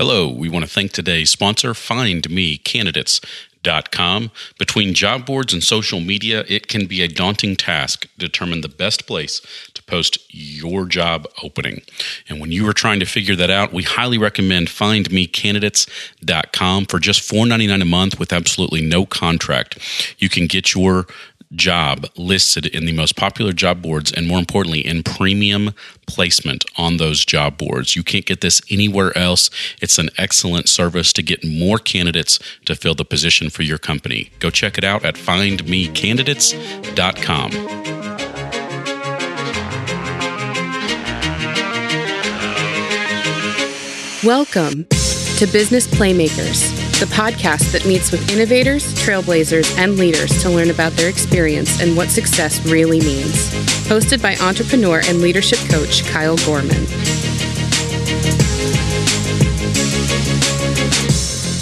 Hello, we want to thank today's sponsor, FindMeCandidates.com. Between job boards and social media, it can be a daunting task to determine the best place to post your job opening. And when you are trying to figure that out, we highly recommend FindMeCandidates.com for just $4.99 a month with absolutely no contract. You can get your job listed in the most popular job boards and more importantly in premium placement on those job boards. You can't get this anywhere else. It's an excellent service to get more candidates to fill the position for your company. Go check it out at findmecandidates.com. Welcome to Business Playmakers the podcast that meets with innovators, trailblazers, and leaders to learn about their experience and what success really means. Hosted by entrepreneur and leadership coach Kyle Gorman.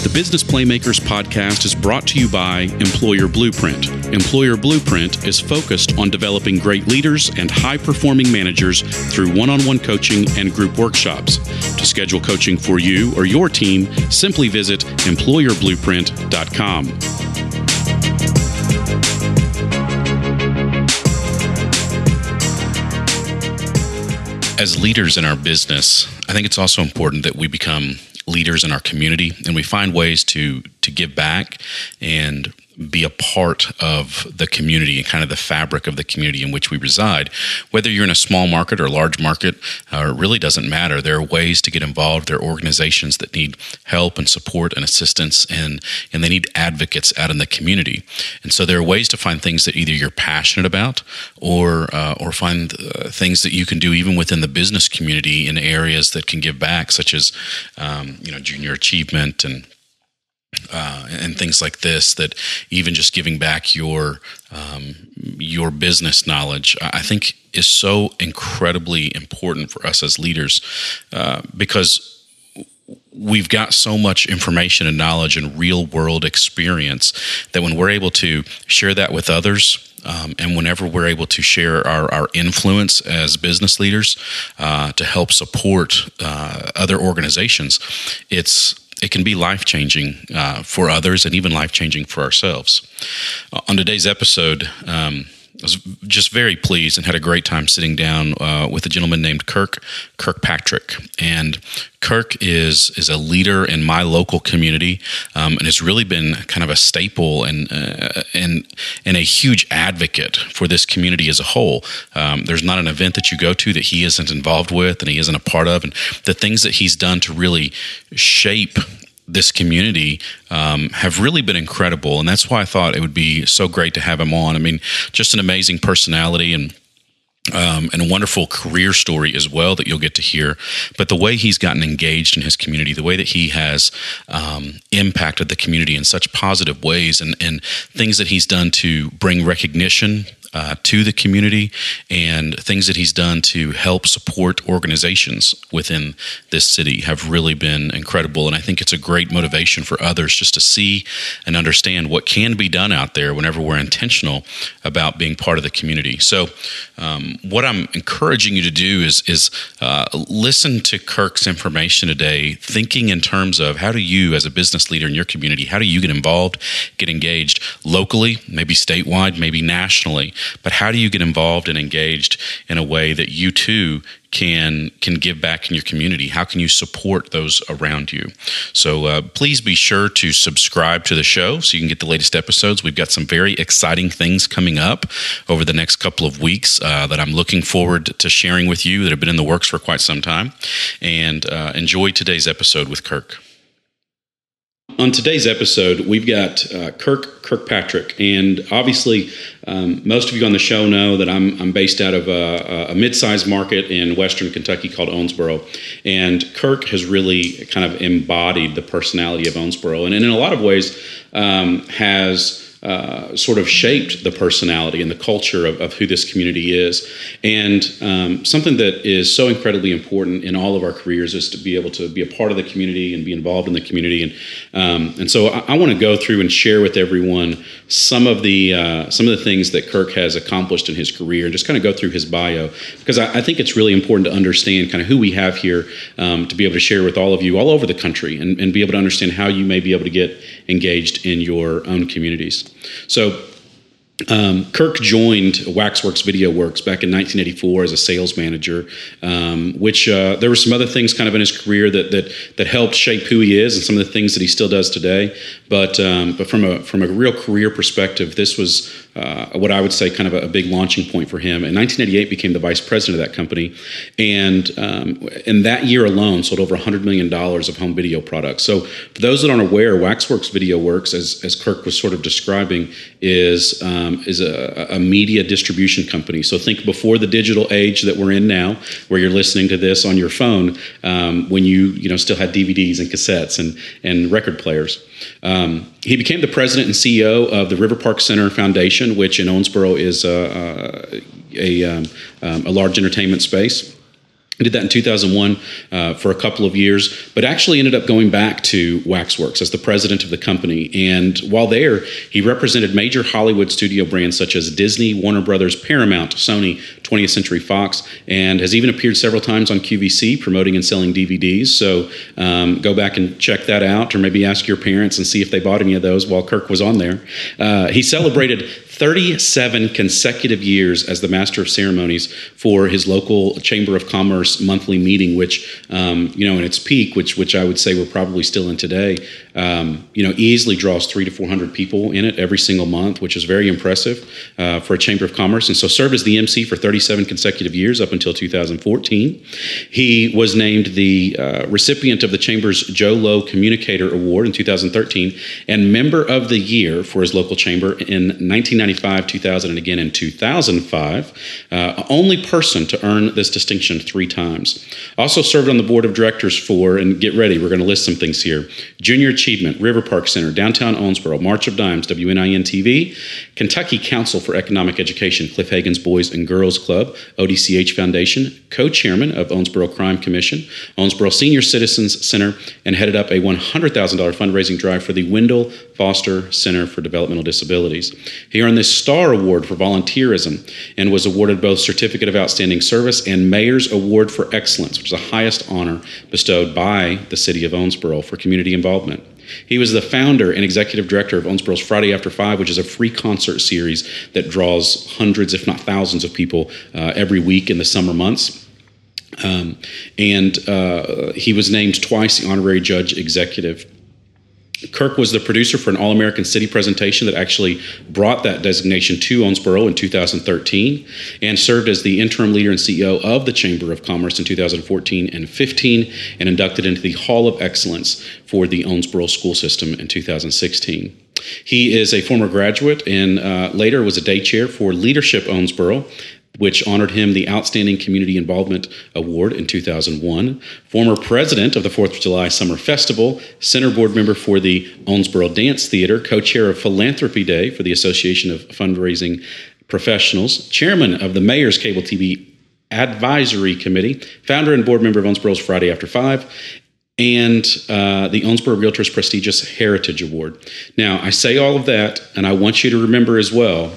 The Business Playmakers podcast is brought to you by Employer Blueprint. Employer Blueprint is focused on developing great leaders and high performing managers through one on one coaching and group workshops. To schedule coaching for you or your team, simply visit employerblueprint.com. As leaders in our business, I think it's also important that we become leaders in our community and we find ways to to give back and be a part of the community and kind of the fabric of the community in which we reside. Whether you're in a small market or a large market, uh, it really doesn't matter. There are ways to get involved. There are organizations that need help and support and assistance, and and they need advocates out in the community. And so there are ways to find things that either you're passionate about or uh, or find uh, things that you can do even within the business community in areas that can give back, such as um, you know junior achievement and uh, and things like this that even just giving back your um, your business knowledge I think is so incredibly important for us as leaders uh, because we've got so much information and knowledge and real world experience that when we're able to share that with others um, and whenever we're able to share our, our influence as business leaders uh, to help support uh, other organizations, it's it can be life changing uh, for others and even life changing for ourselves. Uh, on today's episode, um, I was just very pleased and had a great time sitting down uh, with a gentleman named Kirk Kirkpatrick. And Kirk is is a leader in my local community um, and has really been kind of a staple and uh, and and a huge advocate for this community as a whole. Um, there's not an event that you go to that he isn't involved with and he isn't a part of, and the things that he's done to really shape this community um, have really been incredible, and that's why I thought it would be so great to have him on. I mean, just an amazing personality and. Um, and a wonderful career story as well that you'll get to hear. But the way he's gotten engaged in his community, the way that he has um, impacted the community in such positive ways, and, and things that he's done to bring recognition uh, to the community and things that he's done to help support organizations within this city have really been incredible. And I think it's a great motivation for others just to see and understand what can be done out there whenever we're intentional about being part of the community. So, um, what I'm encouraging you to do is is uh, listen to Kirk's information today, thinking in terms of how do you, as a business leader in your community, how do you get involved, get engaged locally, maybe statewide, maybe nationally but how do you get involved and engaged in a way that you too can can give back in your community? How can you support those around you? So uh, please be sure to subscribe to the show so you can get the latest episodes. We've got some very exciting things coming up over the next couple of weeks uh, that I'm looking forward to sharing with you that have been in the works for quite some time. And uh, enjoy today's episode with Kirk. On today's episode, we've got uh, Kirk Kirkpatrick, and obviously, um, most of you on the show know that I'm, I'm based out of a, a mid-sized market in Western Kentucky called Owensboro, and Kirk has really kind of embodied the personality of Owensboro, and in a lot of ways, um, has uh, sort of shaped the personality and the culture of, of who this community is. And um, something that is so incredibly important in all of our careers is to be able to be a part of the community and be involved in the community. And um, and so I, I want to go through and share with everyone some of the uh, some of the things that Kirk has accomplished in his career, and just kind of go through his bio because I, I, think it's really important to understand kind of who we have here um, to be able to share with all of you all over the country and, and be able to understand how you may be able to get engaged in your own communities. So um, Kirk joined Waxworks Video Works back in 1984 as a sales manager, um, which uh, there were some other things kind of in his career that that that helped shape who he is and some of the things that he still does today. But um, but from a from a real career perspective, this was uh, what I would say kind of a, a, big launching point for him. In 1988, became the vice president of that company, and um, in that year alone, sold over 100 million dollars of home video products. So for those that aren't aware, Waxworks Video Works, as as Kirk was sort of describing, is um, is a, a, media distribution company. So think before the digital age that we're in now, where you're listening to this on your phone, um, when you you know still had DVDs and cassettes and and record players. Um, he became the president and CEO of the River Park Center Foundation, which in Owensboro is a, a, a, um, um, a large entertainment space. Did that in 2001 uh, for a couple of years, but actually ended up going back to Waxworks as the president of the company. And while there, he represented major Hollywood studio brands such as Disney, Warner Brothers, Paramount, Sony, 20th Century Fox, and has even appeared several times on QVC promoting and selling DVDs. So um, go back and check that out, or maybe ask your parents and see if they bought any of those while Kirk was on there. Uh, he celebrated 37 consecutive years as the master of ceremonies for his local Chamber of Commerce monthly meeting, which, um, you know, in its peak, which which I would say we're probably still in today, um, you know, easily draws three to 400 people in it every single month, which is very impressive uh, for a Chamber of Commerce. And so served as the MC for 37 consecutive years up until 2014. He was named the uh, recipient of the Chamber's Joe Low Communicator Award in 2013 and Member of the Year for his local chamber in 1990. 1995, 2000, and again in 2005. Uh, only person to earn this distinction three times. Also served on the board of directors for, and get ready, we're going to list some things here Junior Achievement, River Park Center, Downtown Owensboro, March of Dimes, WNIN TV, Kentucky Council for Economic Education, Cliff Hagan's Boys and Girls Club, ODCH Foundation, co chairman of Owensboro Crime Commission, Owensboro Senior Citizens Center, and headed up a $100,000 fundraising drive for the Wendell Foster Center for Developmental Disabilities. He earned the Star Award for volunteerism and was awarded both Certificate of Outstanding Service and Mayor's Award for Excellence, which is the highest honor bestowed by the City of Owensboro for community involvement. He was the founder and executive director of Owensboro's Friday After Five, which is a free concert series that draws hundreds, if not thousands, of people uh, every week in the summer months. Um, and uh, he was named twice the honorary judge executive Kirk was the producer for an All American City presentation that actually brought that designation to Owensboro in 2013 and served as the interim leader and CEO of the Chamber of Commerce in 2014 and 15 and inducted into the Hall of Excellence for the Owensboro school system in 2016. He is a former graduate and uh, later was a day chair for Leadership Owensboro which honored him the Outstanding Community Involvement Award in 2001. Former president of the Fourth of July Summer Festival, center board member for the Owensboro Dance Theater, co chair of Philanthropy Day for the Association of Fundraising Professionals, chairman of the Mayor's Cable TV Advisory Committee, founder and board member of Owensboro's Friday After Five, and uh, the Owensboro Realtors prestigious Heritage Award. Now, I say all of that, and I want you to remember as well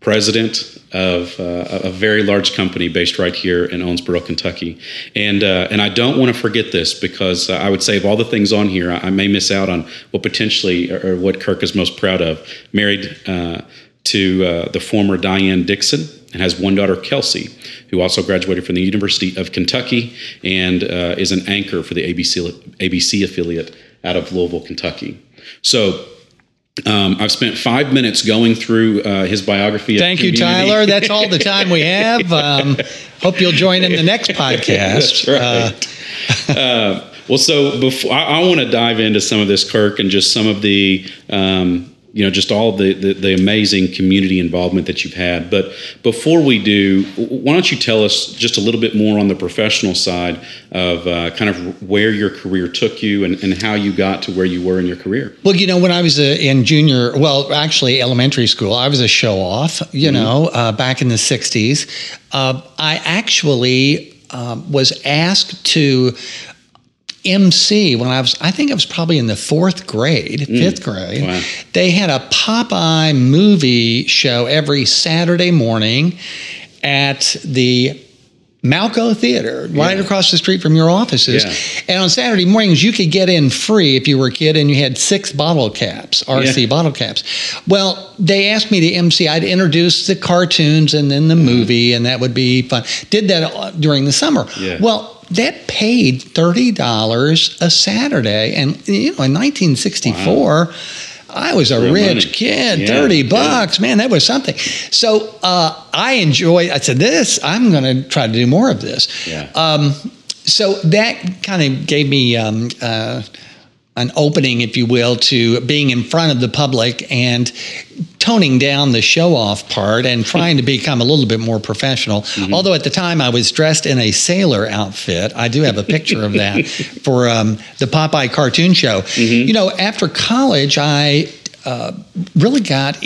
president of uh, a very large company based right here in Owensboro, Kentucky. And, uh, and I don't want to forget this because uh, I would say of all the things on here, I, may miss out on what potentially or, or, what Kirk is most proud of. Married uh, to uh, the former Diane Dixon and has one daughter, Kelsey, who also graduated from the University of Kentucky and uh, is an anchor for the ABC, ABC affiliate out of Louisville, Kentucky. So um, I've spent five minutes going through uh, his biography. Thank you, Tyler. That's all the time we have. Um, hope you'll join in the next podcast. Right. Uh, uh, well, so before I, I want to dive into some of this, Kirk, and just some of the um, you know just all the, the, the amazing community involvement that you've had. But before we do why don't you tell us just a little bit more on the professional side of uh, kind of where your career took you and, and how you got to where you were in your career? Well you know when i was uh, in junior well actually elementary school i was a show off you mm-hmm. know uh, back in the 60s uh, i actually uh, was asked to MC when I was, I think I was probably in the fourth grade, mm. fifth grade. Wow. They had a Popeye movie show every Saturday morning at the Malco Theater, right yeah. across the street from your offices. Yeah. And on Saturday mornings, you could get in free if you were a kid and you had six bottle caps, RC yeah. bottle caps. Well, they asked me to MC. I'd introduce the cartoons and then the mm-hmm. movie, and that would be fun. Did that during the summer. Well, that paid $30 a Saturday. And, you know, in 1964, wow. I was a Real rich money. kid, yeah, 30 bucks, yeah. man, that was something. So uh, I enjoy, I said, this, I'm going to try to do more of this. Yeah. Um, so that kind of gave me um, uh, an opening, if you will, to being in front of the public and toning down the show off part and trying to become a little bit more professional. Mm-hmm. Although at the time I was dressed in a sailor outfit. I do have a picture of that for um, the Popeye cartoon show. Mm-hmm. You know, after college, I uh, really got,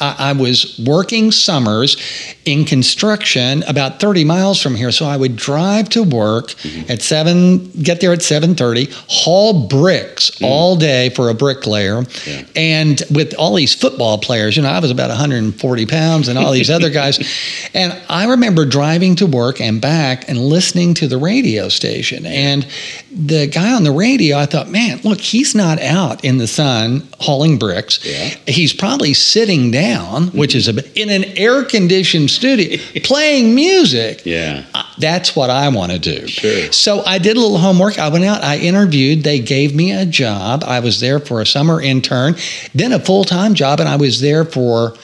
I, I, was working summers in construction about 30 miles from here. So I would drive to work mm-hmm. at 7, get there at 7.30, haul bricks mm-hmm. all day for a bricklayer. Yeah. And with all these football players, you know, I was about 140 pounds and all these other guys. And I remember driving to work and back and listening to the radio station. And the guy on the radio, I thought, man, look, he's not out in the sun hauling bricks. Yeah. He's probably sitting down, which is a, in an air conditioned studio playing music. Yeah. That's what I want to do. Sure. So I did a little homework. I went out, I interviewed. They gave me a job. I was there for a summer intern, then a full time job, and I was there for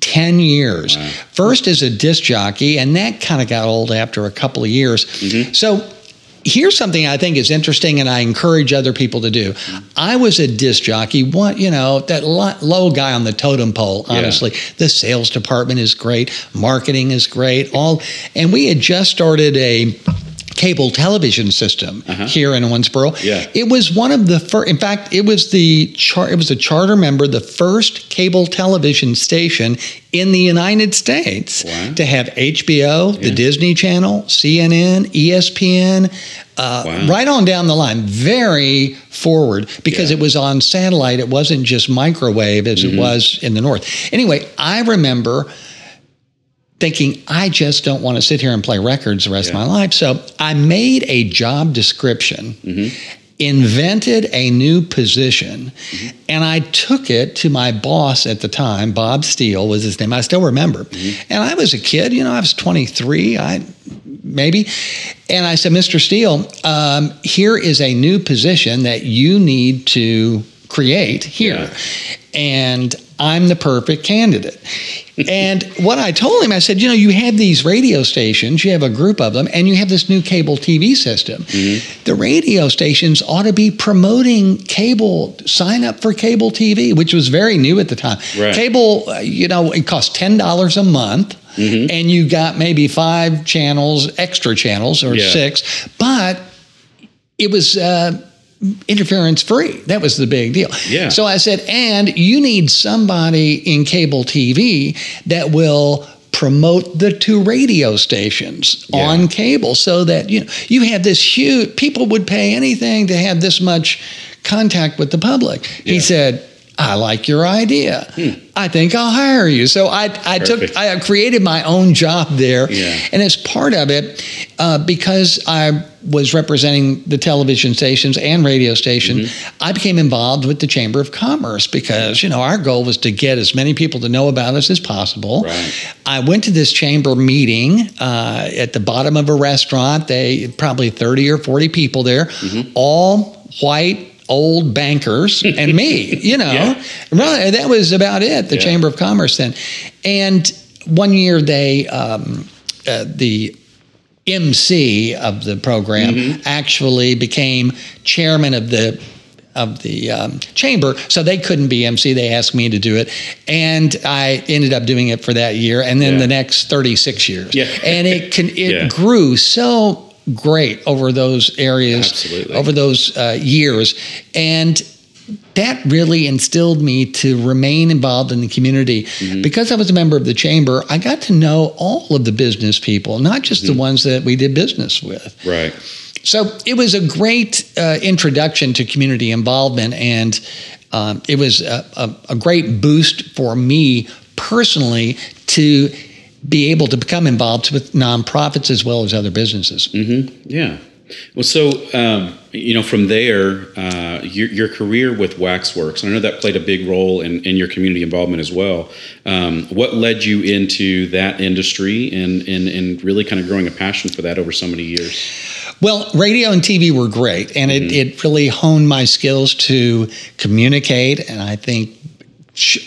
10 years. Wow. First as a disc jockey, and that kind of got old after a couple of years. Mm-hmm. So here's something I think is interesting, and I encourage other people to do. I was a disc jockey, what you know, that low guy on the totem pole. Honestly, yeah. the sales department is great, marketing is great, all, and we had just started a cable television system uh-huh. here in Owensboro. Yeah. It was one of the first, in fact, it was the char- it was a charter member, the first cable television station in the United States wow. to have HBO, yeah. the Disney Channel, CNN, ESPN, uh, wow. right on down the line. Very forward because yeah. it was on satellite. It wasn't just microwave as mm-hmm. it was in the North. Anyway, I remember thinking, I just don't want to sit here and play records the rest yeah. of my life. So I made a job description, mm-hmm. invented a new position, mm-hmm. and I took it to my boss at the time. Bob Steele was his name. I still remember. Mm-hmm. And I was a kid, you know, I was 23. I maybe. And I said, Mr. Steele, um, here is a new position that you need to create here. Yeah. And I'm the perfect candidate. and what I told him, I said, you know, you have these radio stations, you have a group of them, and you have this new cable TV system. Mm-hmm. The radio stations ought to be promoting cable, sign up for cable TV, which was very new at the time. Right. Cable, uh, you know, it costs $10 a month. Mm-hmm. And you got maybe five channels, extra channels, or yeah. six, but it was uh, interference free. That was the big deal. Yeah. So I said, and you need somebody in cable TV that will promote the two radio stations yeah. on cable so that you know you have this huge people would pay anything to have this much contact with the public. Yeah. He said, I like your idea. Hmm. I think I'll hire you. So I, I took, I created my own job there. Yeah. And as part of it, uh, because I was representing the television stations and radio station, mm-hmm. I became involved with the Chamber of Commerce because, you know, our goal was to get as many people to know about us as possible. Right. I went to this chamber meeting uh, at the bottom of a restaurant. They probably 30 or 40 people there, mm-hmm. all white old bankers and me, you know. yeah. Right, that was about it, the yeah. Chamber of Commerce then. And one year they, um, uh, the MC of the program mm-hmm. actually became chairman of the of the um, chamber, so they couldn't be MC. They asked me to do it, and I ended up doing it for that year, and then Yeah. the next 36 years. Yeah. and it can it Yeah. grew so great over those areas, Absolutely. over those uh, years, and that really instilled me to remain involved in the community. Mm-hmm. Because I was a member of the chamber, I got to know all of the business people, not just Mm-hmm. the ones that we did business with. Right. So it was a great uh, introduction to community involvement, and um, it was a, a, a great boost for me personally to be able to become involved with nonprofits as well as other businesses. Yeah. Well, so um, you know, from there, uh, your, your career with Waxworks, I know that played a big role in, in your community involvement as well. Um, what led you into that industry and, and and really kind of growing a passion for that over so many years? Well, radio and TV were great, and it, it really honed my skills to communicate. And I think,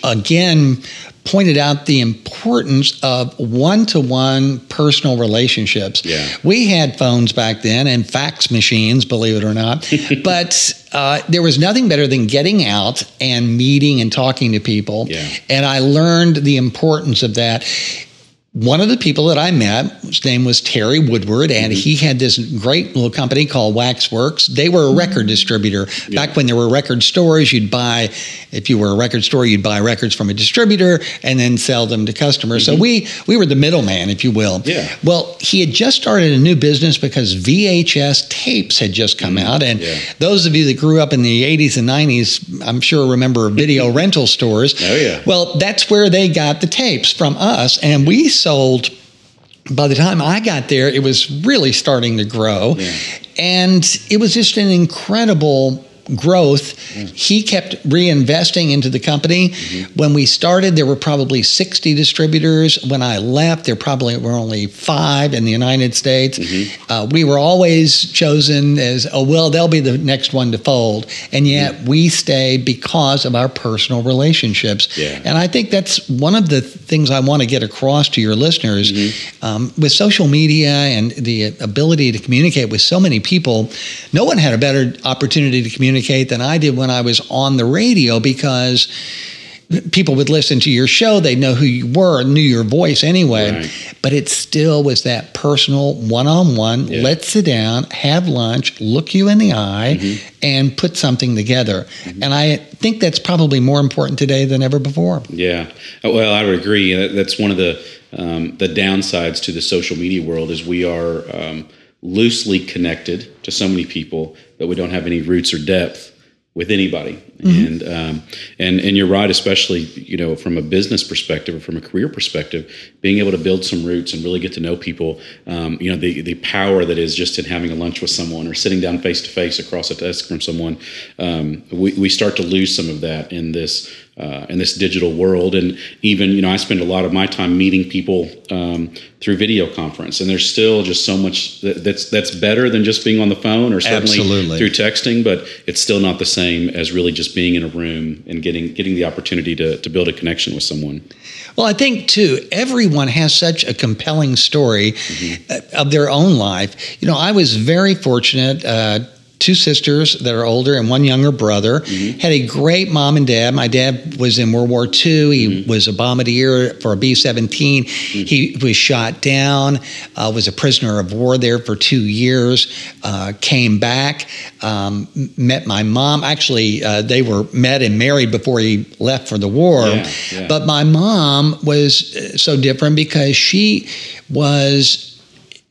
again, pointed out the importance of one to one personal relationships. Yeah. We had phones back then and fax machines, believe it or not. but uh, there was nothing better than getting out and meeting and talking to people. Yeah. And I learned the importance of that. One of the people that I met, his name was Terry Woodward, and mm-hmm. he had this great little company called Waxworks. They were a mm-hmm. record distributor. Back when there were record stores, you'd buy, if you were a record store, you'd buy records from a distributor and then sell them to customers. So mm-hmm. we we were the middleman, if you will. Yeah. Well, he had just started a new business because VHS tapes had just come out, and Yeah. those of you that grew up in the 80s and 90s, I'm sure remember video rental stores. Oh, yeah. Well, that's where they got the tapes from us, and we sold. By the time I got there, it was really starting to grow, Yeah. and it was just an incredible growth. He kept reinvesting into the company. Mm-hmm. When we started, there were probably 60 distributors. When I left, there probably were only five in the United States. Mm-hmm. Uh, we were always chosen as, oh, well, they'll be the next one to fold. And yet Mm-hmm. we stayed because of our personal relationships. Yeah. And I think that's one of the things I want to get across to your listeners. Mm-hmm. Um, with social media and the ability to communicate with so many people, no one had a better opportunity to communicate than I did when I was on the radio because people would listen to your show, they'd know who you were, knew your voice anyway. Right. But it still was that personal one on one. Yeah. Let's sit down, have lunch, look you in the eye, Mm-hmm. and put something together. And I think that's probably more important today than ever before. Yeah, Uh, well, I would agree. That's one of the um, the downsides to the social media world is we are um, loosely connected to so many people, that we don't have any roots or depth with anybody. And um, and and you're right, especially you know from a business perspective or from a career perspective, being able to build some roots and really get to know people. Um, you know the the power that is just in having a lunch with someone or sitting down face to face across a desk from someone. Um, we we start to lose some of that in this uh, in this digital world. And even, you know, I spend a lot of my time meeting people um, through video conference, and there's still just so much that, that's that's better than just being on the phone or certainly Absolutely. through texting. But it's still not the same as really just being in a room and getting getting the opportunity to to build a connection with someone. Well, I think too, everyone has such a compelling story uh, of their own life. You know, I was very fortunate. Uh, Two sisters that are older and one younger brother had a great mom and dad. My dad was in World War II. He was a bombardier for a B 17. He was shot down, uh, was a prisoner of war there for two years, uh, came back, um, met my mom. Actually, uh, they were met and married before he left for the war. Yeah, yeah. But my mom was uh, so different because she was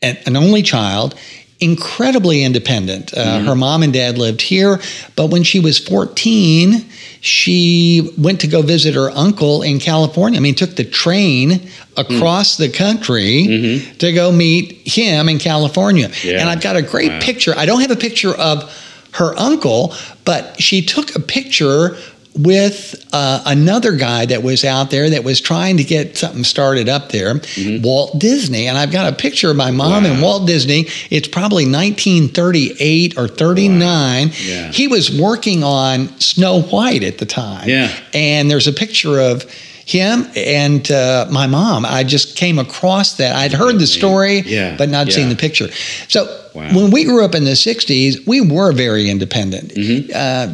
an only child, incredibly independent. Uh, Mm-hmm. Her mom and dad lived here, but when she was 14, she went to go visit her uncle in California. I mean, took the train across the country to go meet him in California. Mm-hmm. Yeah. And I've got a great Wow. picture. I don't have a picture of her uncle, but she took a picture with uh, another guy that was out there that was trying to get something started up there, Walt Disney. And I've got a picture of my mom and Mm-hmm. Walt Disney. It's probably 1938 or 39. Yeah. He was working on Snow White at the time. Yeah. And there's a picture of him and uh, my mom. I just came across that. I'd heard the story, Yeah, but not seen the picture. So Wow. when we grew up in the 60s, we were very independent. Mm-hmm. Uh,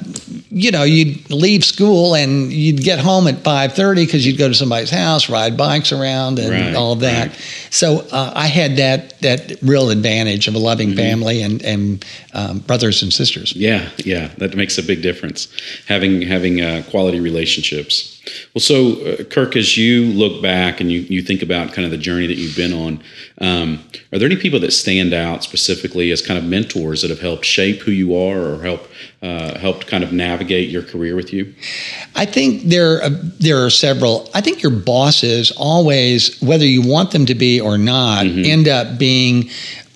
you know, you'd leave school and you'd get home at five thirty because you'd go to somebody's house, ride bikes around, and Right, all of that. right. So uh, I had that that real advantage of a loving Mm-hmm. family and and um, brothers and sisters. Yeah, yeah, that makes a big difference. Having having uh, quality relationships. Well, so uh, Kirk, as you look back and you, you think about kind of the journey that you've been on, um, are there any people that stand out specifically as kind of mentors that have helped shape who you are or help uh, helped kind of navigate your career with you? I think there uh, there are several. I think your bosses always, whether you want them to be or not, Mm-hmm. end up being.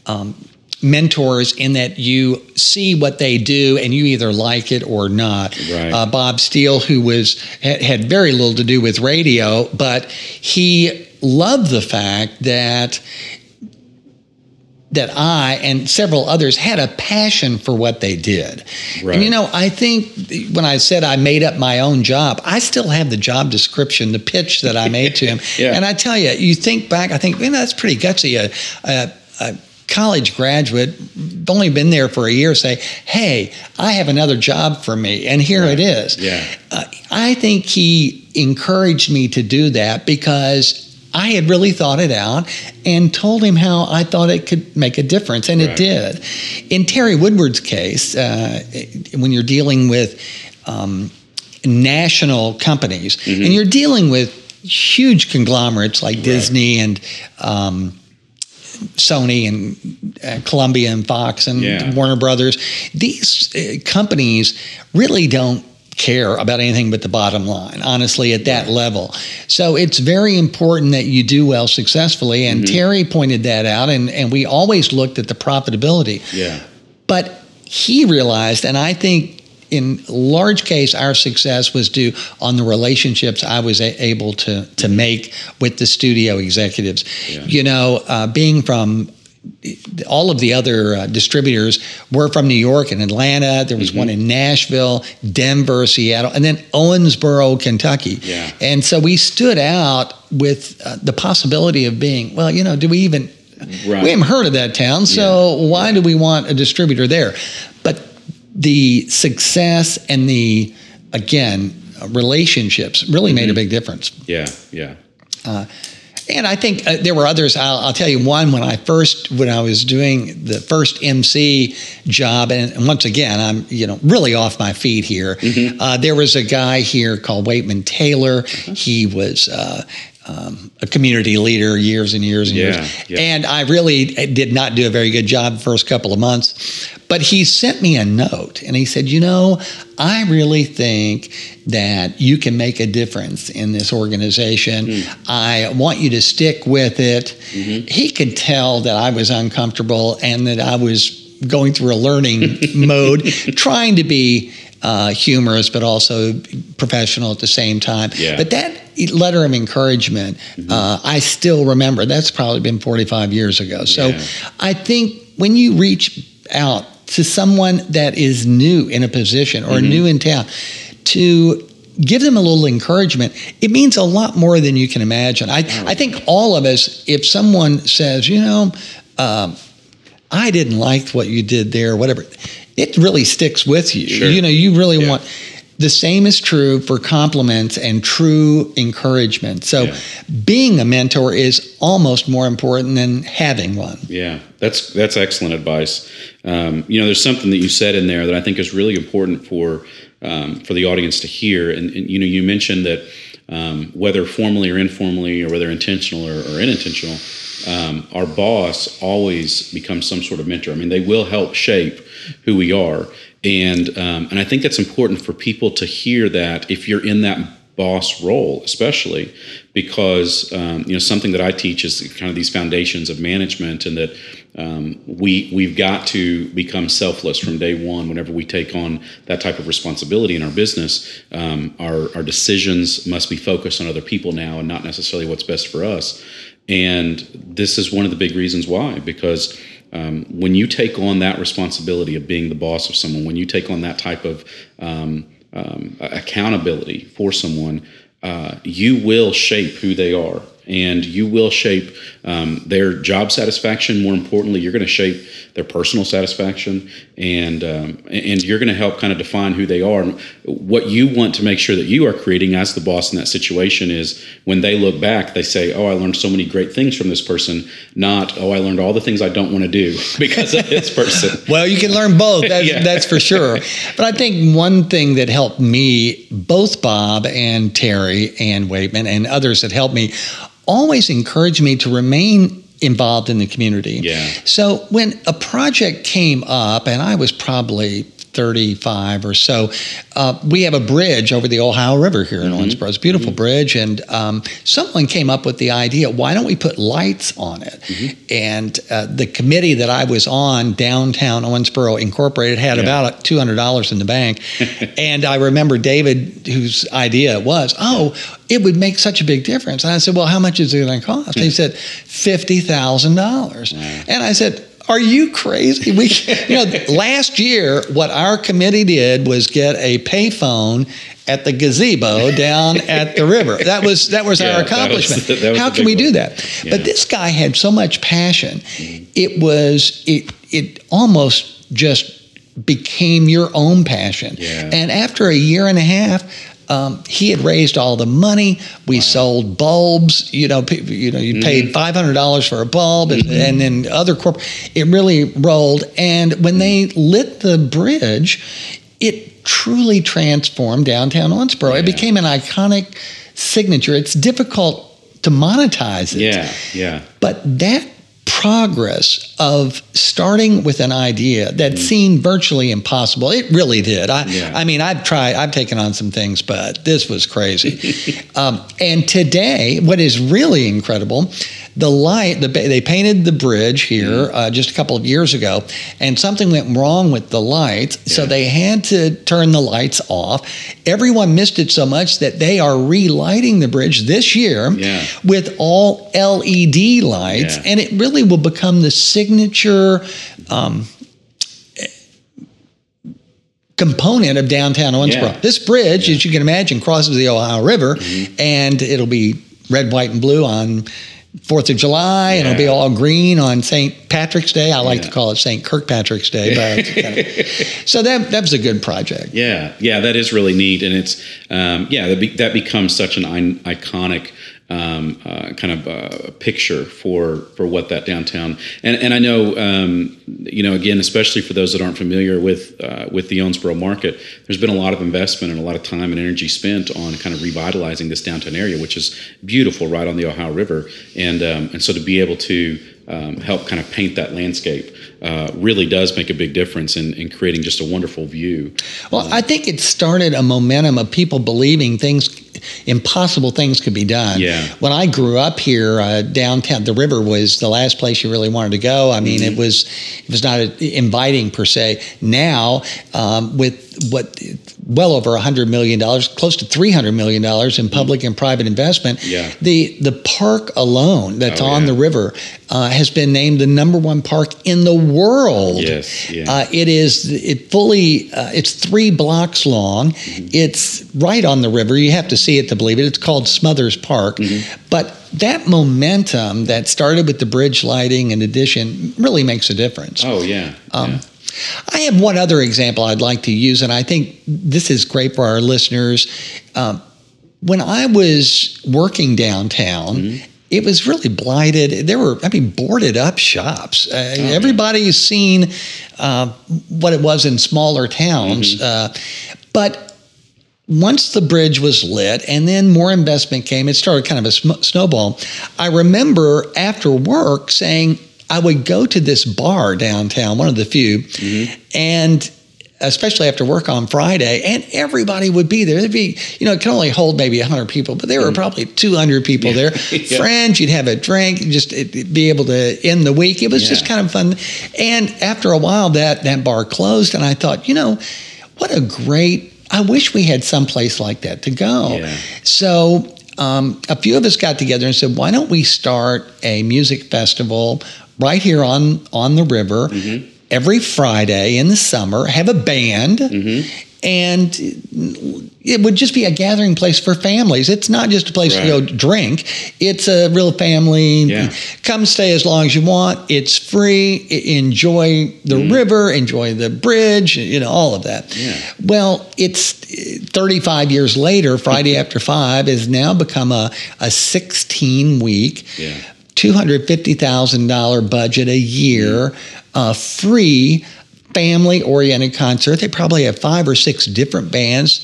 Um, mentors in that you see what they do and you either like it or not Right. uh, bob steele who was had, had very little to do with radio but he loved the fact that that I and several others had a passion for what they did. Right. And you know, I think when I said I made up my own job, I still have the job description, the pitch that I made to him. Yeah. And I tell you, you think back, I think, man, that's pretty gutsy. A, a, a college graduate, only been there for a year, say, hey, I have another job for me. And here it is. Yeah. Uh, I think he encouraged me to do that because I had really thought it out and told him how I thought it could make a difference, and Right. it did. In Terry Woodward's case, uh, when you're dealing with um, national companies Mm-hmm. and you're dealing with huge conglomerates like Disney and um, Sony and uh, Columbia and Fox and Yeah. Warner Brothers, these uh, companies really don't care about anything but the bottom line, honestly, at that level. So it's very important that you do well successfully. And Mm-hmm. Terry pointed that out, and, and we always looked at the profitability. Yeah. But he realized, and I think in large case, our success was due on the relationships I was a- able to to make with the studio executives. Yeah. You know, uh, being from all of the other uh, distributors were from New York and Atlanta. There was one in Nashville, Denver, Seattle, and then Owensboro, Kentucky. Yeah. And so we stood out with uh, the possibility of being, well, you know, do we even Right. we haven't heard of that town, so why do we want a distributor there? But the success and the again uh, relationships really made a big difference. Yeah. Yeah. And I think uh, there were others. I'll, I'll tell you one when I first when I was doing the first MC job, and, and once again I'm you know really off my feet here. Uh, there was a guy here called Waitman Taylor. He was. Uh, um, a community leader years and years and Yeah, years. yeah. And I really did not do a very good job the first couple of months. But he sent me a note and he said, You know, I really think that you can make a difference in this organization. Hmm. I want you to stick with it. Mm-hmm. He could tell that I was uncomfortable and that I was going through a learning mode, trying to be uh, humorous, but also professional at the same time. Yeah. But that letter of encouragement, uh, I still remember. That's probably been 45 years ago. So Yeah. I think when you reach out to someone that is new in a position or new in town, to give them a little encouragement, it means a lot more than you can imagine. I, I think all of us, if someone says, you know, um, I didn't like what you did there, whatever, it really sticks with you. Sure. You know, you really Yeah. want. The same is true for compliments and true encouragement. So, Yeah. being a mentor is almost more important than having one. Yeah, that's that's excellent advice. Um, you know, there's something that you said in there that I think is really important for um, for the audience to hear. And, and you know, you mentioned that um, whether formally or informally, or whether intentional or, or unintentional, um, our boss always becomes some sort of mentor. I mean, they will help shape who we are, and um, and I think that's important for people to hear that if you're in that boss role, especially because um, you know something that I teach is kind of these foundations of management, and that um, we we've got to become selfless from day one. Whenever we take on that type of responsibility in our business, um, our our decisions must be focused on other people now, and not necessarily what's best for us. And this is one of the big reasons why, because um, when you take on that responsibility of being the boss of someone, when you take on that type of um, um, accountability for someone, uh, you will shape who they are. And you will shape um, their job satisfaction. More importantly, you're going to shape their personal satisfaction, and um, and you're going to help kind of define who they are. And what you want to make sure that you are creating as the boss in that situation is when they look back, they say, "Oh, I learned so many great things from this person." Not, "Oh, I learned all the things I don't want to do because of this person." well, you can learn both. That's, yeah. that's for sure. But I think one thing that helped me, both Bob and Terry and Waitman and others that helped me, always encouraged me to remain involved in the community. Yeah. So when a project came up, and I was probably 35 or so, uh, we have a bridge over the Ohio River here in mm-hmm. Owensboro. It's a beautiful mm-hmm. bridge. And um, someone came up with the idea why don't we put lights on it? Mm-hmm. And uh, the committee that I was on, Downtown Owensboro Incorporated, had yeah. about $200 in the bank. and I remember David, whose idea it was, oh, it would make such a big difference. And I said, well, how much is it going to cost? he said, $50,000. And I said, are you crazy? We, you know, last year, what our committee did was get a payphone at the gazebo down at the river. That was that was yeah, our accomplishment. That was, that was How can we one. do that? Yeah. But this guy had so much passion. Mm-hmm. It was it it almost just became your own passion. Yeah. And after a year and a half, um, he had raised all the money. We wow. sold bulbs. You know, you know, you mm-hmm. paid five hundred dollars for a bulb, mm-hmm. and, and then other corp. It really rolled. And when they lit the bridge, it truly transformed downtown Owensboro. Yeah. It became an iconic signature. It's difficult to monetize it. Yeah, yeah. But that progress of starting with an idea that mm seemed virtually impossible. It really did. I, yeah. I mean, I've tried, I've taken on some things, but this was crazy. um, and today, what is really incredible, the light, the, they painted the bridge here mm uh, just a couple of years ago, and something went wrong with the lights. Yeah. So they had to turn the lights off. Everyone missed it so much that they are relighting the bridge this year yeah. with all LED lights, and it really will become the signature. Um, component of downtown Owensboro. Yeah. This bridge, yeah. as you can imagine, crosses the Ohio River, mm-hmm. and it'll be red, white, and blue on Fourth of July, yeah. and it'll be all green on St. Patrick's Day. I like yeah. to call it St. Kirkpatrick's Day, but kind of, so that that was a good project. Yeah, yeah, that is really neat, and it's um, yeah that, be, that becomes such an iconic um, uh, kind of uh, picture for for what that downtown and and I know um, you know again especially for those that aren't familiar with uh, with the Owensboro market there's been a lot of investment and a lot of time and energy spent on kind of revitalizing this downtown area which is beautiful right on the Ohio River and um, and so to be able to um, help kind of paint that landscape uh, really does make a big difference in, in creating just a wonderful view. Well, um, I think it started a momentum of people believing things, impossible things could be done. Yeah. When I grew up here, uh, downtown, the river was the last place you really wanted to go. I mean, mm-hmm. it was it was not inviting per se. Now, um, with what well over $100 million, close to $300 million in public and private investment. Yeah. The, the park alone that's oh, on yeah. the river uh, has been named the number one park in the world. Yes, yeah. Uh, it is it fully, uh, it's three blocks long. Mm-hmm. It's right on the river. You have to see it to believe it. It's called Smothers Park. Mm-hmm. But that momentum that started with the bridge lighting and addition really makes a difference. Oh, yeah. Um, yeah. I have one other example I'd like to use, and I think this is great for our listeners. Um, when I was working downtown, mm-hmm. it was really blighted. There were, I mean, boarded up shops. Uh, oh, everybody's seen uh, what it was in smaller towns. Mm-hmm. Uh, but once the bridge was lit and then more investment came, it started kind of a sm- snowball. I remember after work saying, I would go to this bar downtown, one of the few, mm-hmm. and especially after work on Friday, and everybody would be there. There'd be, you know, it can only hold maybe 100 people, but there were mm. probably 200 people there. yeah. Friends, you'd have a drink, just be able to end the week. It was yeah. just kind of fun. And after a while, that that bar closed, and I thought, you know, what a great. I wish we had some place like that to go. Yeah. So um, a few of us got together and said, why don't we start a music festival right here on on the river mm-hmm. every Friday in the summer. Have a band. Mm-hmm. and it would just be a gathering place for families. It's not just a place Right. to go drink. It's a real family. Yeah. Come stay as long as you want. It's free. Enjoy the river. Enjoy the bridge. You know all of that. Mm. Yeah. Well, it's 35 years later. Friday after five has now become a a 16 week. Yeah. $250,000 budget a year, uh, free family oriented concert. They probably have five or six different bands,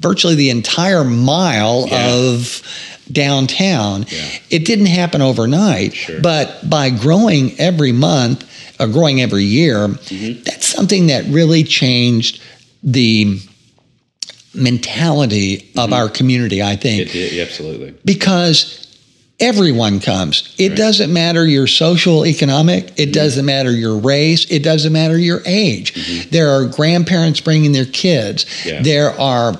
virtually the entire mile Yeah. of downtown. Yeah. It didn't happen overnight, Sure. but by growing every month, or growing every year, Mm-hmm. that's something that really changed the mentality of our community, I think It did, yeah, absolutely. because everyone comes. It Right. doesn't matter your social, economic, it doesn't matter your race, it doesn't matter your age. Mm-hmm. There are grandparents bringing their kids. Yeah. There are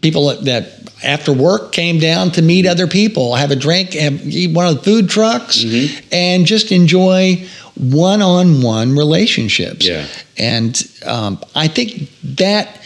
people that- after work came down to meet mm-hmm. other people, have a drink, have, eat one of the food trucks, mm-hmm. and just enjoy one-on-one relationships. Yeah. And um, I think that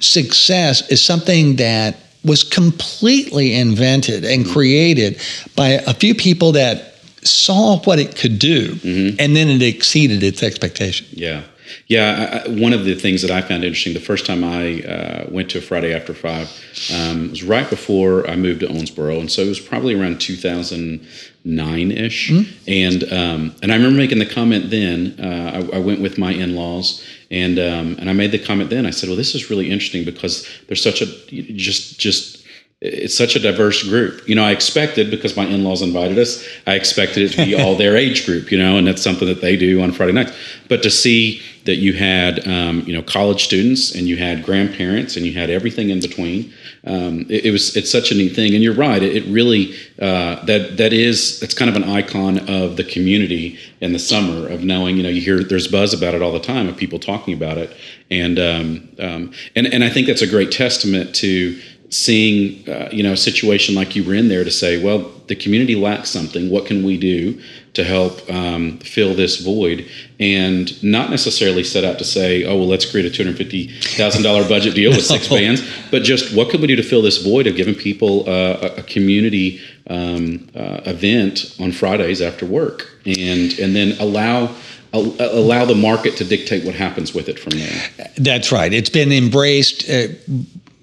success is something that was completely invented and mm-hmm. created by a few people that saw what it could do, mm-hmm. and then it exceeded its expectation. Yeah. Yeah, I, one of the things that I found interesting the first time I uh, went to Friday after five um, was right before I moved to Owensboro, and so it was probably around 2009 ish. And um, and I remember making the comment then. Uh, I, I went with my in laws, and um, and I made the comment then. I said, "Well, this is really interesting because there's such a just just." It's such a diverse group. You know, I expected because my in-laws invited us. I expected it to be all their age group. You know, and that's something that they do on Friday nights. But to see that you had, um, you know, college students and you had grandparents and you had everything in between, um, it, it was it's such a neat thing. And you're right. It, it really uh, that that is it's kind of an icon of the community in the summer of knowing. You know, you hear there's buzz about it all the time of people talking about it, and um, um, and and I think that's a great testament to seeing uh, you know a situation like you were in there to say well the community lacks something what can we do to help um, fill this void and not necessarily set out to say oh well let's create a $250000 budget deal with six bands but just what can we do to fill this void of giving people uh, a, a community um, uh, event on fridays after work and and then allow allow the market to dictate what happens with it from there That's right. It's been embraced.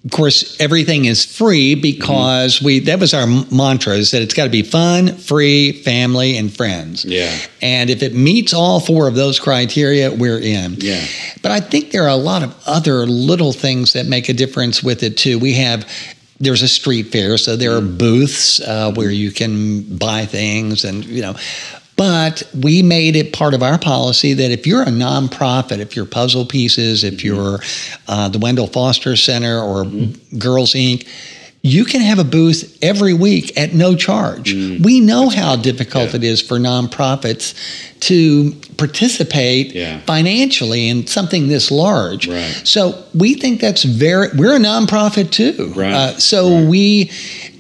Of course, everything is free because we that was our mantra is that it's got to be fun, free, family, and friends. Yeah. And if it meets all four of those criteria, we're in. Yeah. But I think there are a lot of other little things that make a difference with it too. We have there's a street fair, so there are booths uh, where you can buy things, and you know. But we made it part of our policy that if you're a nonprofit, if you're Puzzle Pieces, if you're uh, the Wendell Foster Center or Girls Inc., you can have a booth every week at no charge. We know how difficult Yeah. it is for nonprofits to participate Yeah. financially in something this large. Right. So we think that's very, we're a nonprofit too. Right. Uh, so Right. we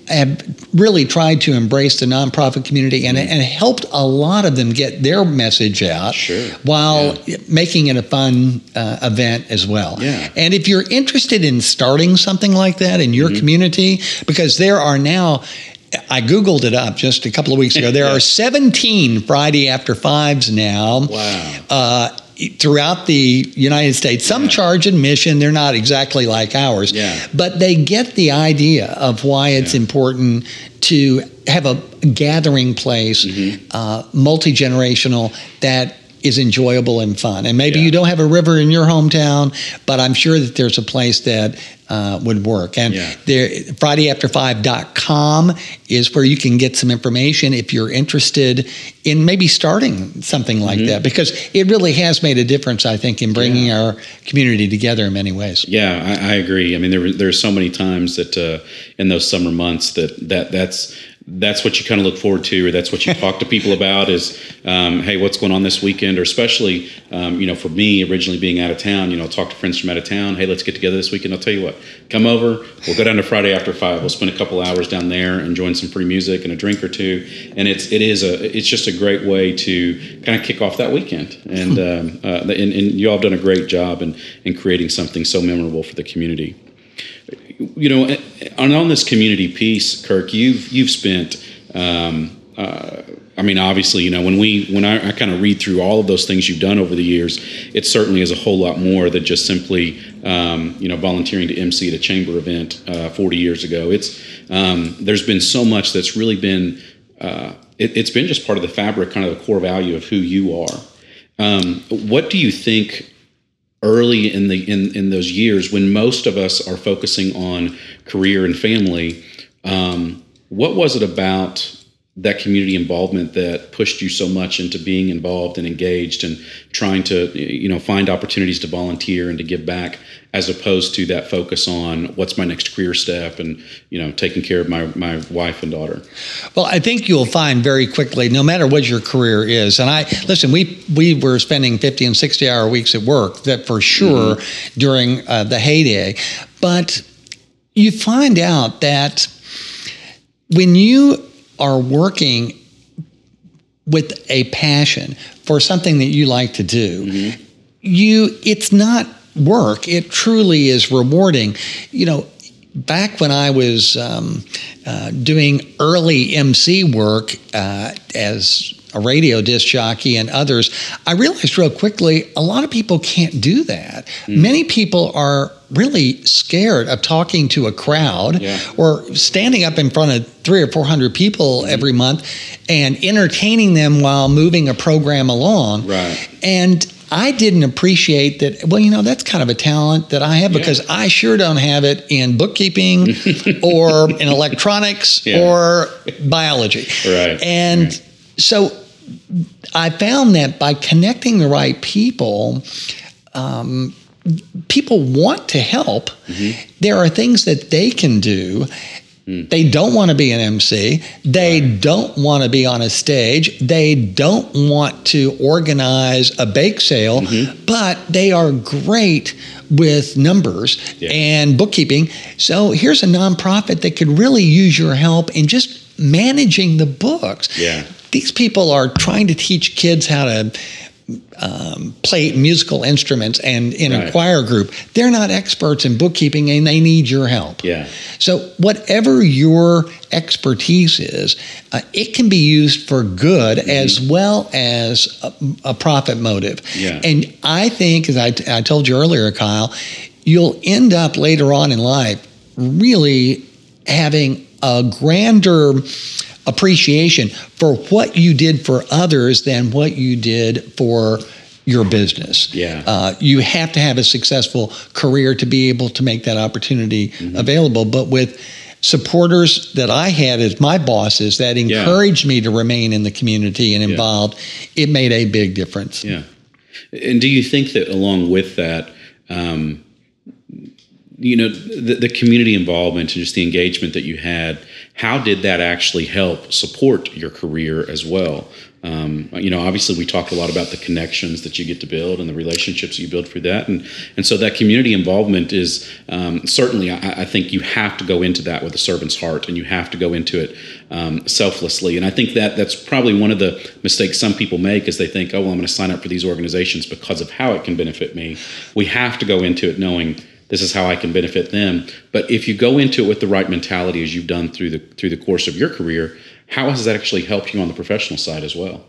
have really tried to embrace the nonprofit community and, and helped a lot of them get their message out Sure. while making it a fun uh, event as well. Yeah. And if you're interested in starting something like that in Mm-hmm. your community, because there are now, I Googled it up just a couple of weeks ago, there Yeah. are 17 Friday after fives now. Wow. Uh, throughout the United States, some Yeah. charge admission. They're not exactly like ours, Yeah. but they get the idea of why it's Yeah. important to have a gathering place, Mm-hmm. uh, multi generational that is enjoyable and fun. And maybe Yeah. you don't have a river in your hometown, but I'm sure that there's a place that uh, would work. And Yeah. there, FridayAfter5.com is where you can get some information if you're interested in maybe starting something like Mm-hmm. that, because it really has made a difference, I think, in bringing our community together in many ways. Yeah, I, I agree. I mean, there were- there's so many times that uh, in those summer months that that that's that's what you kind of look forward to, or that's what you talk to people about is, um, hey, what's going on this weekend? Or especially, um, you know, for me, originally being out of town, you know, talk to friends from out of town. Hey, let's get together this weekend. I'll tell you what, come over. We'll go down to Friday after five. We'll spend a couple hours down there enjoying some free music and a drink or two. And it's it is a it's just a great way to kind of kick off that weekend. And um, uh, and, and you all have done a great job in in creating something so memorable for the community you know, on, on this community piece, Kirk, you've you've spent. Um, uh, I mean, obviously, you know, when we when I, I kind of read through all of those things you've done over the years, it certainly is a whole lot more than just simply, um, you know, volunteering to MC at a chamber event uh, 40 years ago. It's um, there's been so much that's really been uh, it, has been just part of the fabric, kind of the core value of who you are. Um, what do you think early in the in, in those years when most of us are focusing on career and family um, what was it about that community involvement that pushed you so much into being involved and engaged and trying to you know find opportunities to volunteer and to give back as opposed to that focus on what's my next career step and you know taking care of my, my wife and daughter well i think you'll find very quickly no matter what your career is and i listen we we were spending 50 and 60 hour weeks at work that for sure mm-hmm. during uh, the heyday but you find out that when you are working with a passion for something that you like to do, mm-hmm. you it's not work. It truly is rewarding. You know, back when I was um, uh, doing early MC work uh, as a radio disc jockey and others, I realized real quickly a lot of people can't do that. Mm. Many people are really scared of talking to a crowd yeah. or standing up in front of three or four hundred people mm. every month and entertaining them while moving a program along. Right. And I didn't appreciate that. Well, you know, that's kind of a talent that I have yeah. because I sure don't have it in bookkeeping or in electronics yeah. or biology. Right. And right. so I found that by connecting the right people, um, people want to help. Mm-hmm. There are things that they can do. Mm. They don't want to be an MC. They right. don't want to be on a stage. They don't want to organize a bake sale, mm-hmm. but they are great with numbers yeah. and bookkeeping. So here's a nonprofit that could really use your help in just managing the books. Yeah these people are trying to teach kids how to um, play musical instruments and in right. a choir group. They're not experts in bookkeeping and they need your help. Yeah. So, whatever your expertise is, uh, it can be used for good mm-hmm. as well as a, a, profit motive. Yeah. And I think, as I, t- I told you earlier, Kyle, you'll end up later on in life really having a grander appreciation for what you did for others than what you did for your business. Yeah. Uh, you have to have a successful career to be able to make that opportunity mm-hmm. available. But with supporters that I had as my bosses that encouraged yeah. me to remain in the community and involved, yeah. it made a big difference. Yeah. And do you think that along with that, um, you know, the, the community involvement and just the engagement that you had, how did that actually help support your career as well? Um, you know, obviously, we talked a lot about the connections that you get to build and the relationships you build through that, and and so that community involvement is um, certainly. I, I, think you have to go into that with a servant's heart, and you have to go into it um, selflessly. And I think that that's probably one of the mistakes some people make is they think, oh, well, I'm going to sign up for these organizations because of how it can benefit me. We have to go into it knowing this is how I can benefit them. But if you go into it with the right mentality, as you've done through the through the course of your career, how has that actually helped you on the professional side as well?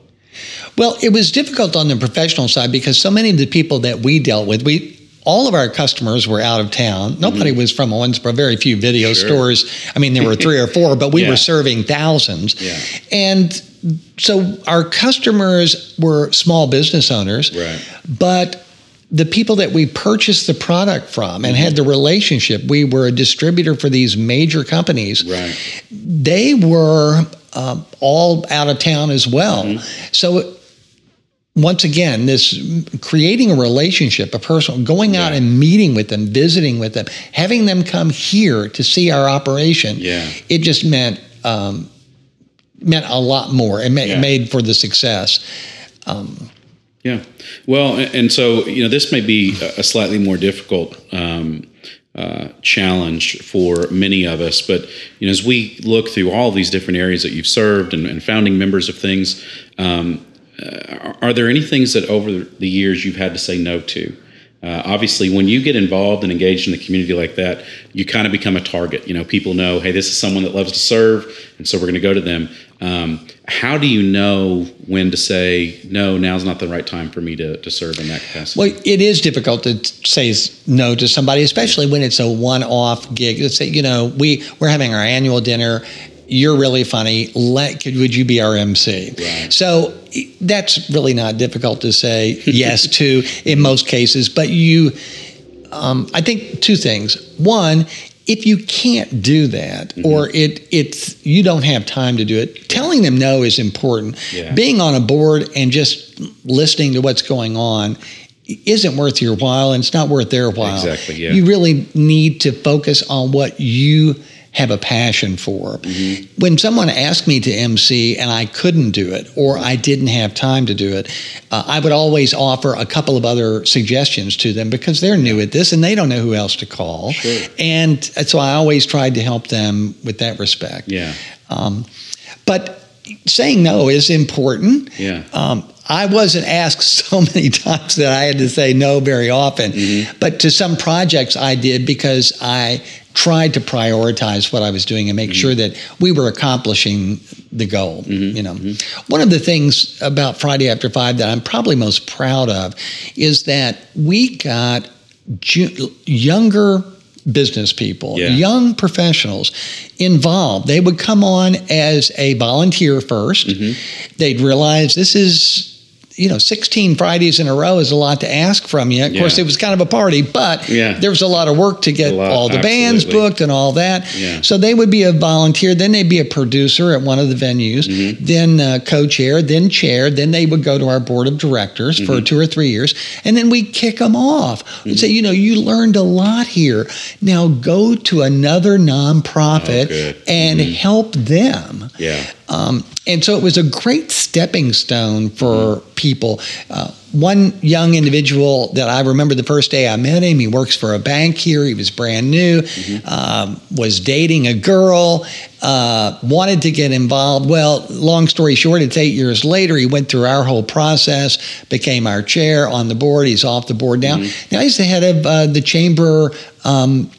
Well, it was difficult on the professional side because so many of the people that we dealt with, we all of our customers were out of town. Nobody mm-hmm. was from Owensboro. Very few video sure. stores. I mean, there were three or four, but we yeah. were serving thousands. Yeah. And so our customers were small business owners. Right. But the people that we purchased the product from and had the relationship, we were a distributor for these major companies. Right. They were um, all out of town as well. Mm-hmm. So once again, this creating a relationship, a personal, going out and meeting with them, visiting with them, having them come here to see our operation. Yeah. It just meant um, meant a lot more. It, ma- Yeah. it made for the success. Yeah. Well, and so you know, this may be a slightly more difficult um, uh, challenge for many of us, but you know, as we look through all these different areas that you've served and, and founding members of things, um, uh, are there any things that over the years you've had to say no to? Uh, obviously, when you get involved and engaged in the community like that, you kind of become a target. You know, people know, hey, this is someone that loves to serve, and so we're going to go to them. Um, how do you know when to say no? Now's not the right time for me to, to serve in that capacity. Well, it is difficult to say no to somebody, especially when it's a one-off gig. Let's say, you know, we we're having our annual dinner. You're really funny. Let could, would you be our MC? Right. So that's really not difficult to say yes to in most cases. But you, um, I think two things. One, if you can't do that, Mm-hmm. or it it's you don't have time to do it, telling them no is important. Yeah. Being on a board and just listening to what's going on isn't worth your while, and it's not worth their while. Exactly, yeah. You really need to focus on what you have a passion for. Mm-hmm. When someone asked me to MC and I couldn't do it or I didn't have time to do it, uh, I would always offer a couple of other suggestions to them because they're new at this and they don't know who else to call. Sure. And so I always tried to help them with that respect. yeah, Um, but saying no is important. yeah, Um, I wasn't asked so many times that I had to say no very often. Mm-hmm. But to some projects I did because I tried to prioritize what I was doing and make Mm-hmm. sure that we were accomplishing the goal. Mm-hmm. You know, one of the things about Friday After Five that I'm probably most proud of is that we got ju- younger business people, Yeah. young professionals involved. They would come on as a volunteer 1st Mm-hmm. They'd realize this is, you know, 16 Fridays in a row is a lot to ask from you. Of course, it was kind of a party, but Yeah. there was a lot of work to get lot, all the bands booked and all that. Yeah. So they would be a volunteer. Then they'd be a producer at one of the venues, Mm-hmm. then uh, co-chair, then chair. Then they would go to our board of directors for Mm-hmm. two or three years, and then we'd kick them off. We'd say, you know, you learned a lot here. Now go to another nonprofit Oh, and help them. yeah, Um, and so it was a great stepping stone for people. Uh, one young individual that I remember the first day I met him, he works for a bank here. He was brand new, um, was dating a girl, uh, wanted to get involved. Well, long story short, it's eight years later. He went through our whole process, became our chair on the board. He's off the board now. Now he's the head of uh, the chamber. Um,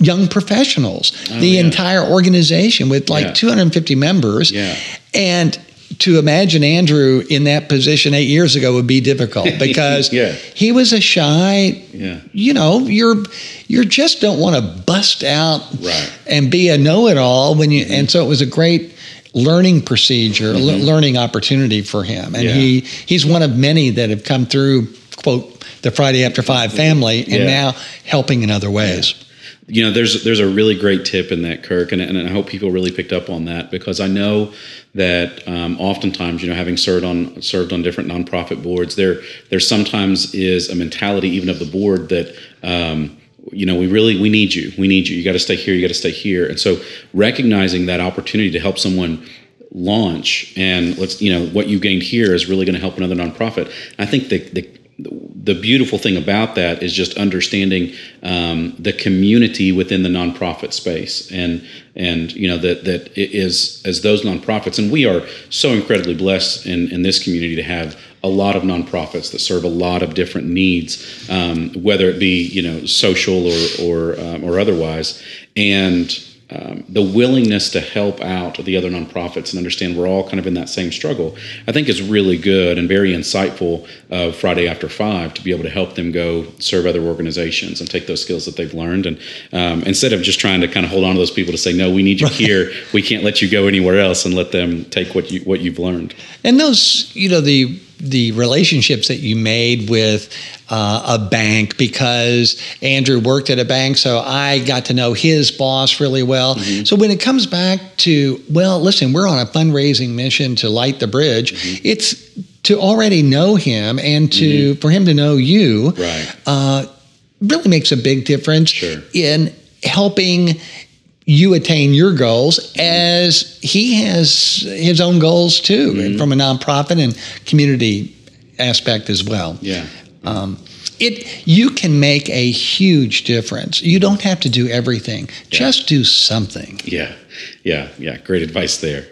Young professionals, the yeah. entire organization with like Yeah. 250 members. Yeah. And to imagine Andrew in that position eight years ago would be difficult because Yeah. he was a shy, yeah, you know, you're you just don't want to bust out Right. and be a know-it-all when you and mm-hmm. so it was a great learning procedure, le- mm-hmm. learning opportunity for him. And Yeah. he he's one of many that have come through quote the Friday after 5 mm-hmm. family and now helping in other ways. You know there's there's a really great tip in that kirk and, and i hope people really picked up on that because i know that um, oftentimes you know having served on served on different nonprofit boards there there sometimes is a mentality even of the board that um, you know we really we need you we need you you got to stay here you got to stay here. And so recognizing that opportunity to help someone launch and let's you know what you gained here is really going to help another nonprofit. I think the, the the beautiful thing about that is just understanding um, the community within the nonprofit space, and and you know that that is as those nonprofits, and we are so incredibly blessed in in this community to have a lot of nonprofits that serve a lot of different needs, um, whether it be you know social or or um, or otherwise, and um, the willingness to help out the other nonprofits and understand we're all kind of in that same struggle, I think is really good and very insightful of Friday After Five to be able to help them go serve other organizations and take those skills that they've learned. And um, instead of just trying to kind of hold on to those people to say, no, we need you here, we can't let you go anywhere else, and let them take what you what you've learned. And those, you know, the the relationships that you made with uh, a bank because Andrew worked at a bank, so I got to know his boss really well. So when it comes back to, well, listen, we're on a fundraising mission to light the bridge. It's to already know him and to for him to know you. Right. Uh, really makes a big difference Sure. in helping you attain your goals as he has his own goals too, mm-hmm. from a nonprofit and community aspect as well. Yeah. Um, it you can make a huge difference. You don't have to do everything. Yeah. Just do something. Yeah, yeah, yeah. Great advice there.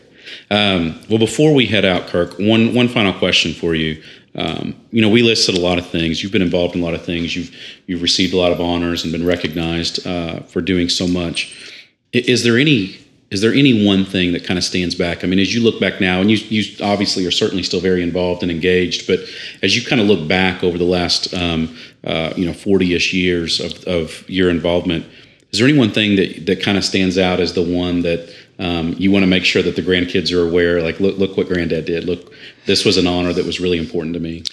Um, well, before we head out, Kirk, one one final question for you. Um, you know, we listed a lot of things. You've been involved in a lot of things. You've you've received a lot of honors and been recognized uh, for doing so much. Is there any is there any one thing that kind of stands back? I mean, as you look back now, and you you obviously are certainly still very involved and engaged, but as you kind of look back over the last um, uh, you know forty ish years of, of your involvement, is there any one thing that that kind of stands out as the one that um, you want to make sure that the grandkids are aware? Like, look look what Granddad did. Look, this was an honor that was really important to me.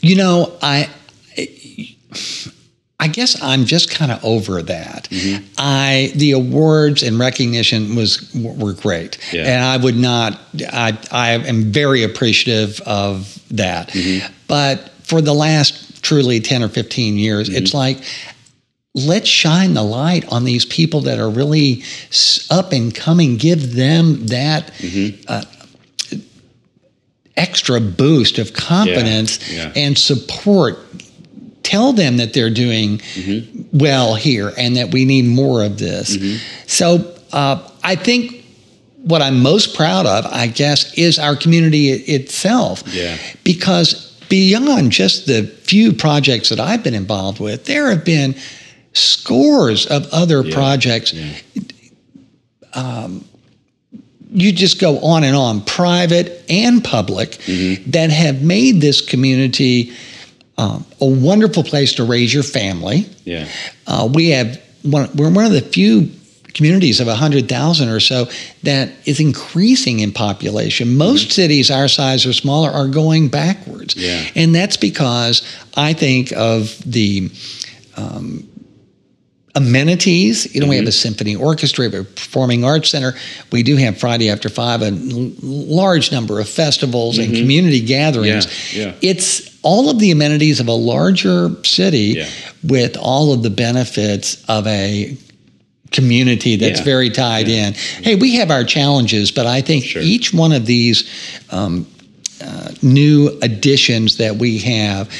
You know, I I guess I'm just kind of over that. Mm-hmm. I the awards and recognition was were great, yeah. and I would not. I I am very appreciative of that. Mm-hmm. But for the last truly ten or fifteen years, mm-hmm. it's like let's shine the light on these people that are really up and coming. Give them that. Mm-hmm. Uh, extra boost of confidence yeah. Yeah. and support tell them that they're doing mm-hmm. well here and that we need more of this. Mm-hmm. So uh, I think what I'm most proud of, I guess, is our community itself. Yeah. Because beyond just the few projects that I've been involved with, there have been scores of other yeah. projects. Yeah. Um, you just go on and on, private and public, mm-hmm. that have made this community um, a wonderful place to raise your family. Yeah. Uh, we have one, we're one of the few communities of 100,000 or so that is increasing in population. Most mm-hmm. cities our size or smaller are going backwards. Yeah. And that's because I think of the um, amenities. You know, mm-hmm. we have a mm-hmm. symphony orchestra, we have a performing arts center. We do have Friday after five, a large number of festivals mm-hmm. and community gatherings. Yeah. Yeah. It's all of the amenities of a larger city yeah. with all of the benefits of a community that's very tied in. Hey, we have our challenges, but I think sure. each one of these um, uh, new additions that we have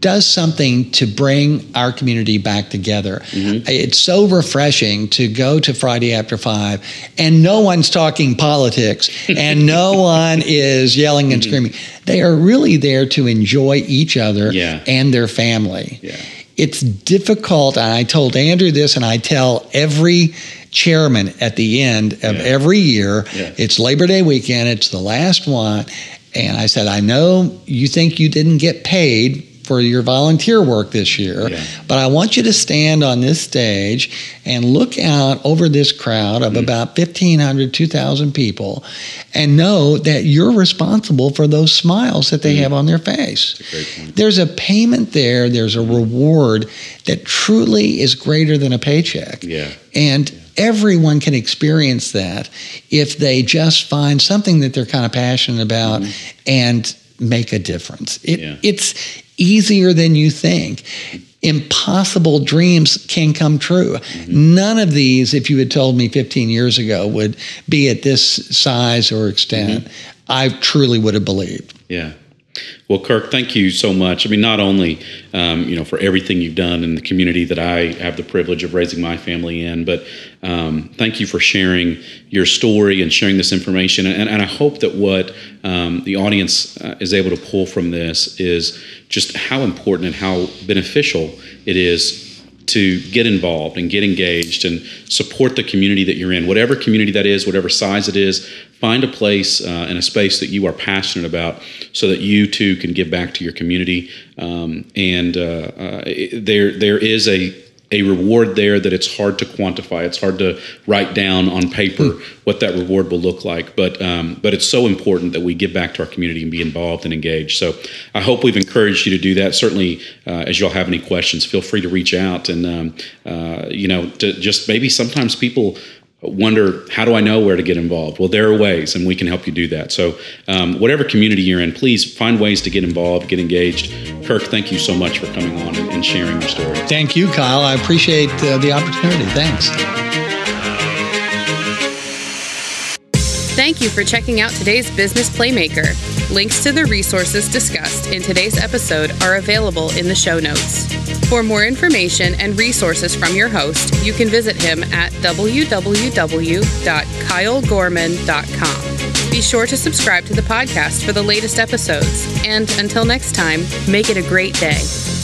does something to bring our community back together. Mm-hmm. It's so refreshing to go to Friday after five and no one's talking politics and no one is yelling and mm-hmm. screaming. They are really there to enjoy each other yeah. and their family. Yeah. It's difficult, and I told Andrew this, and I tell every chairman at the end of yeah. every year it's Labor Day weekend, it's the last one. And I said, I know you think you didn't get paid for your volunteer work this year. Yeah. But I want you to stand on this stage and look out over this crowd of mm-hmm. about 1,500, 2,000 people and know that you're responsible for those smiles that they mm-hmm. have on their face. There's a payment there, there's a reward that truly is greater than a paycheck. Yeah. And yeah everyone can experience that if they just find something that they're kind of passionate about mm-hmm. and make a difference. It, yeah. It's easier than you think. Impossible dreams can come true. Mm-hmm. None of these, if you had told me 15 years ago, would be at this size or extent. Mm-hmm. I truly would have believed. Yeah. Well, Kirk, thank you so much. I mean, not only um, you know for everything you've done in the community that I have the privilege of raising my family in, but um, thank you for sharing your story and sharing this information. And, and I hope that what um, the audience uh, is able to pull from this is just how important and how beneficial it is to get involved and get engaged and support the community that you're in, whatever community that is, whatever size it is. Find a place uh, and a space that you are passionate about, so that you too can give back to your community. Um, and uh, uh, there, there is a a reward there that it's hard to quantify. It's hard to write down on paper mm. what that reward will look like. But um, but it's so important that we give back to our community and be involved and engaged. So I hope we've encouraged you to do that. Certainly, uh, as y'all have any questions, feel free to reach out and um, uh, you know to just maybe sometimes people wonder how do I know where to get involved? Well, there are ways, and we can help you do that. So, um, whatever community you're in, please find ways to get involved, get engaged. Kirk, thank you so much for coming on and, sharing your story. Thank you, Kyle. I appreciate uh, the opportunity. Thanks. Thank you for checking out today's Business Playmaker. Links to the resources discussed in today's episode are available in the show notes. For more information and resources from your host, you can visit him at www.kylegorman.com. Be sure to subscribe to the podcast for the latest episodes. And until next time, make it a great day.